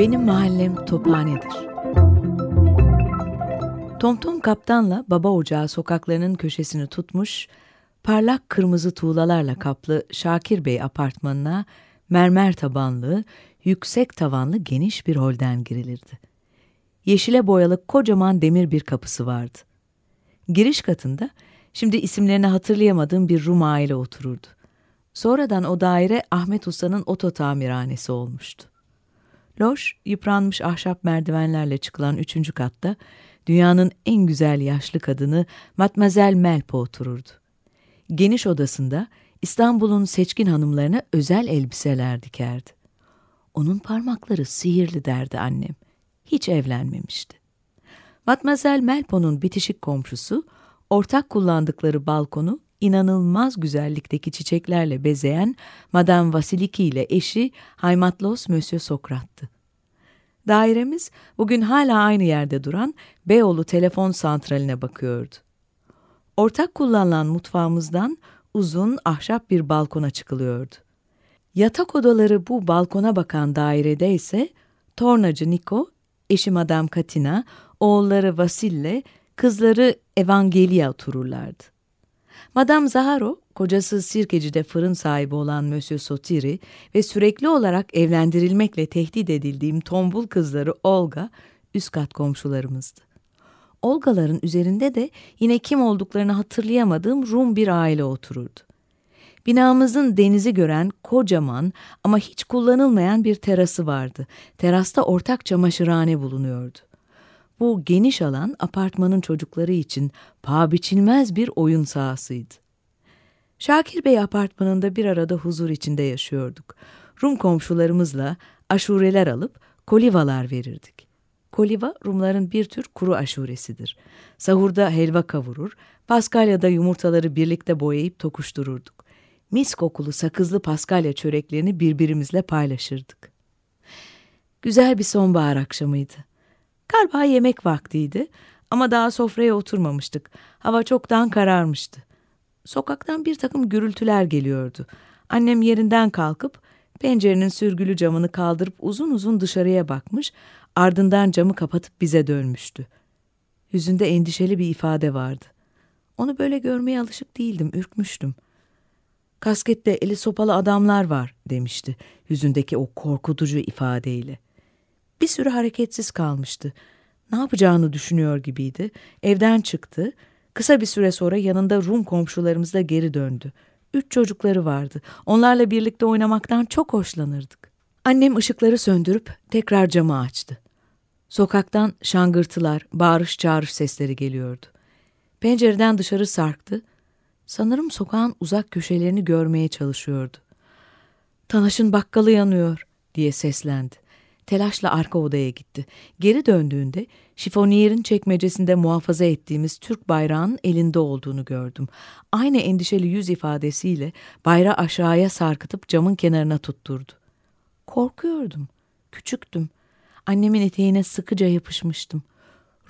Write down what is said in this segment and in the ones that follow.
Benim mahallem Tophane'dir. Tomtom kaptanla baba ocağı sokaklarının köşesini tutmuş, parlak kırmızı tuğlalarla kaplı Şakir Bey apartmanına mermer tabanlı, yüksek tavanlı geniş bir holden girilirdi. Yeşile boyalı kocaman demir bir kapısı vardı. Giriş katında şimdi isimlerini hatırlayamadığım bir Rum aile otururdu. Sonradan o daire Ahmet Usta'nın oto tamirhanesi olmuştu. Loş, yıpranmış ahşap merdivenlerle çıkılan üçüncü katta dünyanın en güzel yaşlı kadını Matmazel Melpo otururdu. Geniş odasında İstanbul'un seçkin hanımlarına özel elbiseler dikerdi. Onun parmakları sihirli derdi annem. Hiç evlenmemişti. Matmazel Melpo'nun bitişik komşusu, ortak kullandıkları balkonu inanılmaz güzellikteki çiçeklerle bezeyen Madame Vasiliki ile eşi Haymatlos Monsieur Sokrat'tı. Dairemiz bugün hala aynı yerde duran Beyoğlu telefon santraline bakıyordu. Ortak kullanılan mutfağımızdan uzun ahşap bir balkona çıkılıyordu. Yatak odaları bu balkona bakan dairede ise tornacı Niko, eşi Madame Katina, oğulları Vasille, kızları Evangelia otururlardı. Madame Zaharo, kocası sirkecide fırın sahibi olan Monsieur Sotiri ve sürekli olarak evlendirilmekle tehdit edildiğim tombul kızları Olga, üst kat komşularımızdı. Olgaların üzerinde de yine kim olduklarını hatırlayamadığım Rum bir aile otururdu. Binamızın denizi gören kocaman ama hiç kullanılmayan bir terası vardı. Terasta ortak çamaşırhane bulunuyordu. Bu geniş alan apartmanın çocukları için paha biçilmez bir oyun sahasıydı. Şakir Bey apartmanında bir arada huzur içinde yaşıyorduk. Rum komşularımızla aşureler alıp kolivalar verirdik. Koliva Rumların bir tür kuru aşuresidir. Sahurda helva kavurur, Paskalya'da yumurtaları birlikte boyayıp tokuştururduk. Mis kokulu sakızlı paskalya çöreklerini birbirimizle paylaşırdık. Güzel bir sonbahar akşamıydı. Galiba yemek vaktiydi ama daha sofraya oturmamıştık. Hava çoktan kararmıştı. Sokaktan bir takım gürültüler geliyordu. Annem yerinden kalkıp pencerenin sürgülü camını kaldırıp uzun uzun dışarıya bakmış, ardından camı kapatıp bize dönmüştü. Yüzünde endişeli bir ifade vardı. Onu böyle görmeye alışık değildim, ürkmüştüm. Kaskette eli sopalı adamlar var demişti yüzündeki o korkutucu ifadeyle. Bir süre hareketsiz kalmıştı. Ne yapacağını düşünüyor gibiydi. Evden çıktı. Kısa bir süre sonra yanında Rum komşularımızla geri döndü. Üç çocukları vardı. Onlarla birlikte oynamaktan çok hoşlanırdık. Annem ışıkları söndürüp tekrar camı açtı. Sokaktan şangırtılar, bağırış çağırış sesleri geliyordu. Pencereden dışarı sarktı. Sanırım sokağın uzak köşelerini görmeye çalışıyordu. Tanaş'ın bakkalı yanıyor diye seslendi. Telaşla arka odaya gitti. Geri döndüğünde şifoniyerin çekmecesinde muhafaza ettiğimiz Türk bayrağının elinde olduğunu gördüm. Aynı endişeli yüz ifadesiyle bayrağı aşağıya sarkıtıp camın kenarına tutturdu. Korkuyordum. Küçüktüm. Annemin eteğine sıkıca yapışmıştım.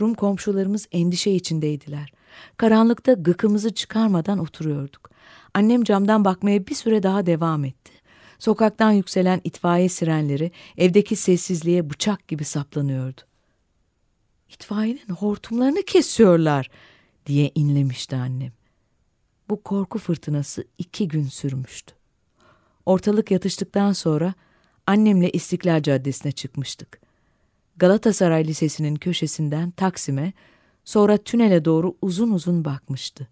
Rum komşularımız endişe içindeydiler. Karanlıkta gıkımızı çıkarmadan oturuyorduk. Annem camdan bakmaya bir süre daha devam etti. Sokaktan yükselen itfaiye sirenleri evdeki sessizliğe bıçak gibi saplanıyordu. İtfaiyenin hortumlarını kesiyorlar diye inlemişti annem. Bu korku fırtınası iki gün sürmüştü. Ortalık yatıştıktan sonra annemle İstiklal Caddesi'ne çıkmıştık. Galatasaray Lisesi'nin köşesinden Taksim'e, sonra tünele doğru uzun uzun bakmıştı.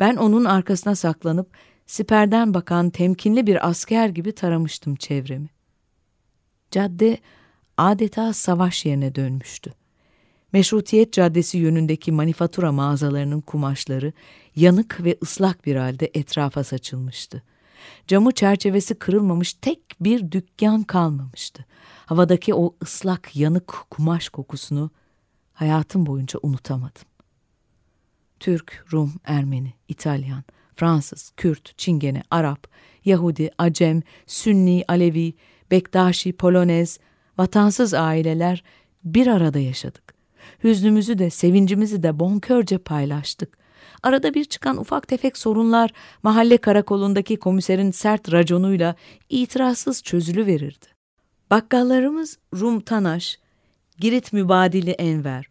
Ben onun arkasına saklanıp siperden bakan temkinli bir asker gibi taramıştım çevremi. Cadde adeta savaş yerine dönmüştü. Meşrutiyet Caddesi yönündeki manifatura mağazalarının kumaşları yanık ve ıslak bir halde etrafa saçılmıştı. Camı çerçevesi kırılmamış tek bir dükkan kalmamıştı. Havadaki o ıslak yanık kumaş kokusunu hayatım boyunca unutamadım. Türk, Rum, Ermeni, İtalyan, Fransız, Kürt, Çingene, Arap, Yahudi, Acem, Sünni, Alevi, Bektaşi, Polonez, vatansız aileler bir arada yaşadık. Hüznümüzü de sevincimizi de bonkörce paylaştık. Arada bir çıkan ufak tefek sorunlar mahalle karakolundaki komiserin sert raconuyla itirazsız çözülü verirdi. Bakkallarımız Rum Tanaş, Girit Mübadili Enver,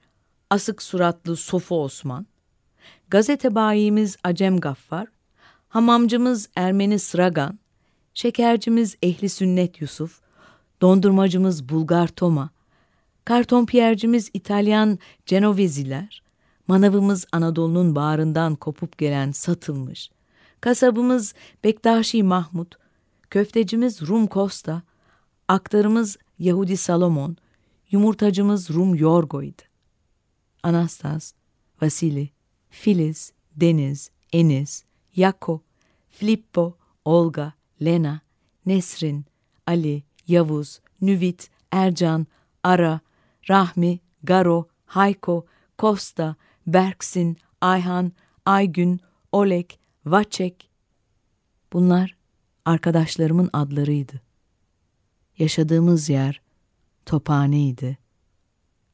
asık suratlı Sofu Osman, gazete bayimiz Acem Gaffar, hamamcımız Ermeni Sıragan, şekercimiz Ehli Sünnet Yusuf, dondurmacımız Bulgar Toma, kartonpiyercimiz İtalyan Genoveziler, manavımız Anadolu'nun bağrından kopup gelen satılmış, kasabımız Bektaşi Mahmut, köftecimiz Rum Costa, aktarımız Yahudi Salomon, yumurtacımız Rum Yorgo'ydu. Anastas, Vasili, Filiz, Deniz, Enis, Yako, Filippo, Olga, Lena, Nesrin, Ali, Yavuz, Nüvit, Ercan, Ara, Rahmi, Garo, Hayko, Kosta, Berksin, Ayhan, Aygün, Oleg, Vaçek. Bunlar arkadaşlarımın adlarıydı. Yaşadığımız yer tophaneydi.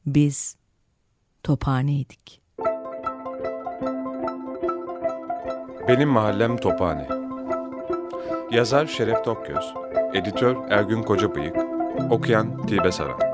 Biz tophaneydik. Benim Mahallem Tophane. Yazar Şeref Tokgöz Editör Ergün Kocabıyık. Okuyan Tilbe Saran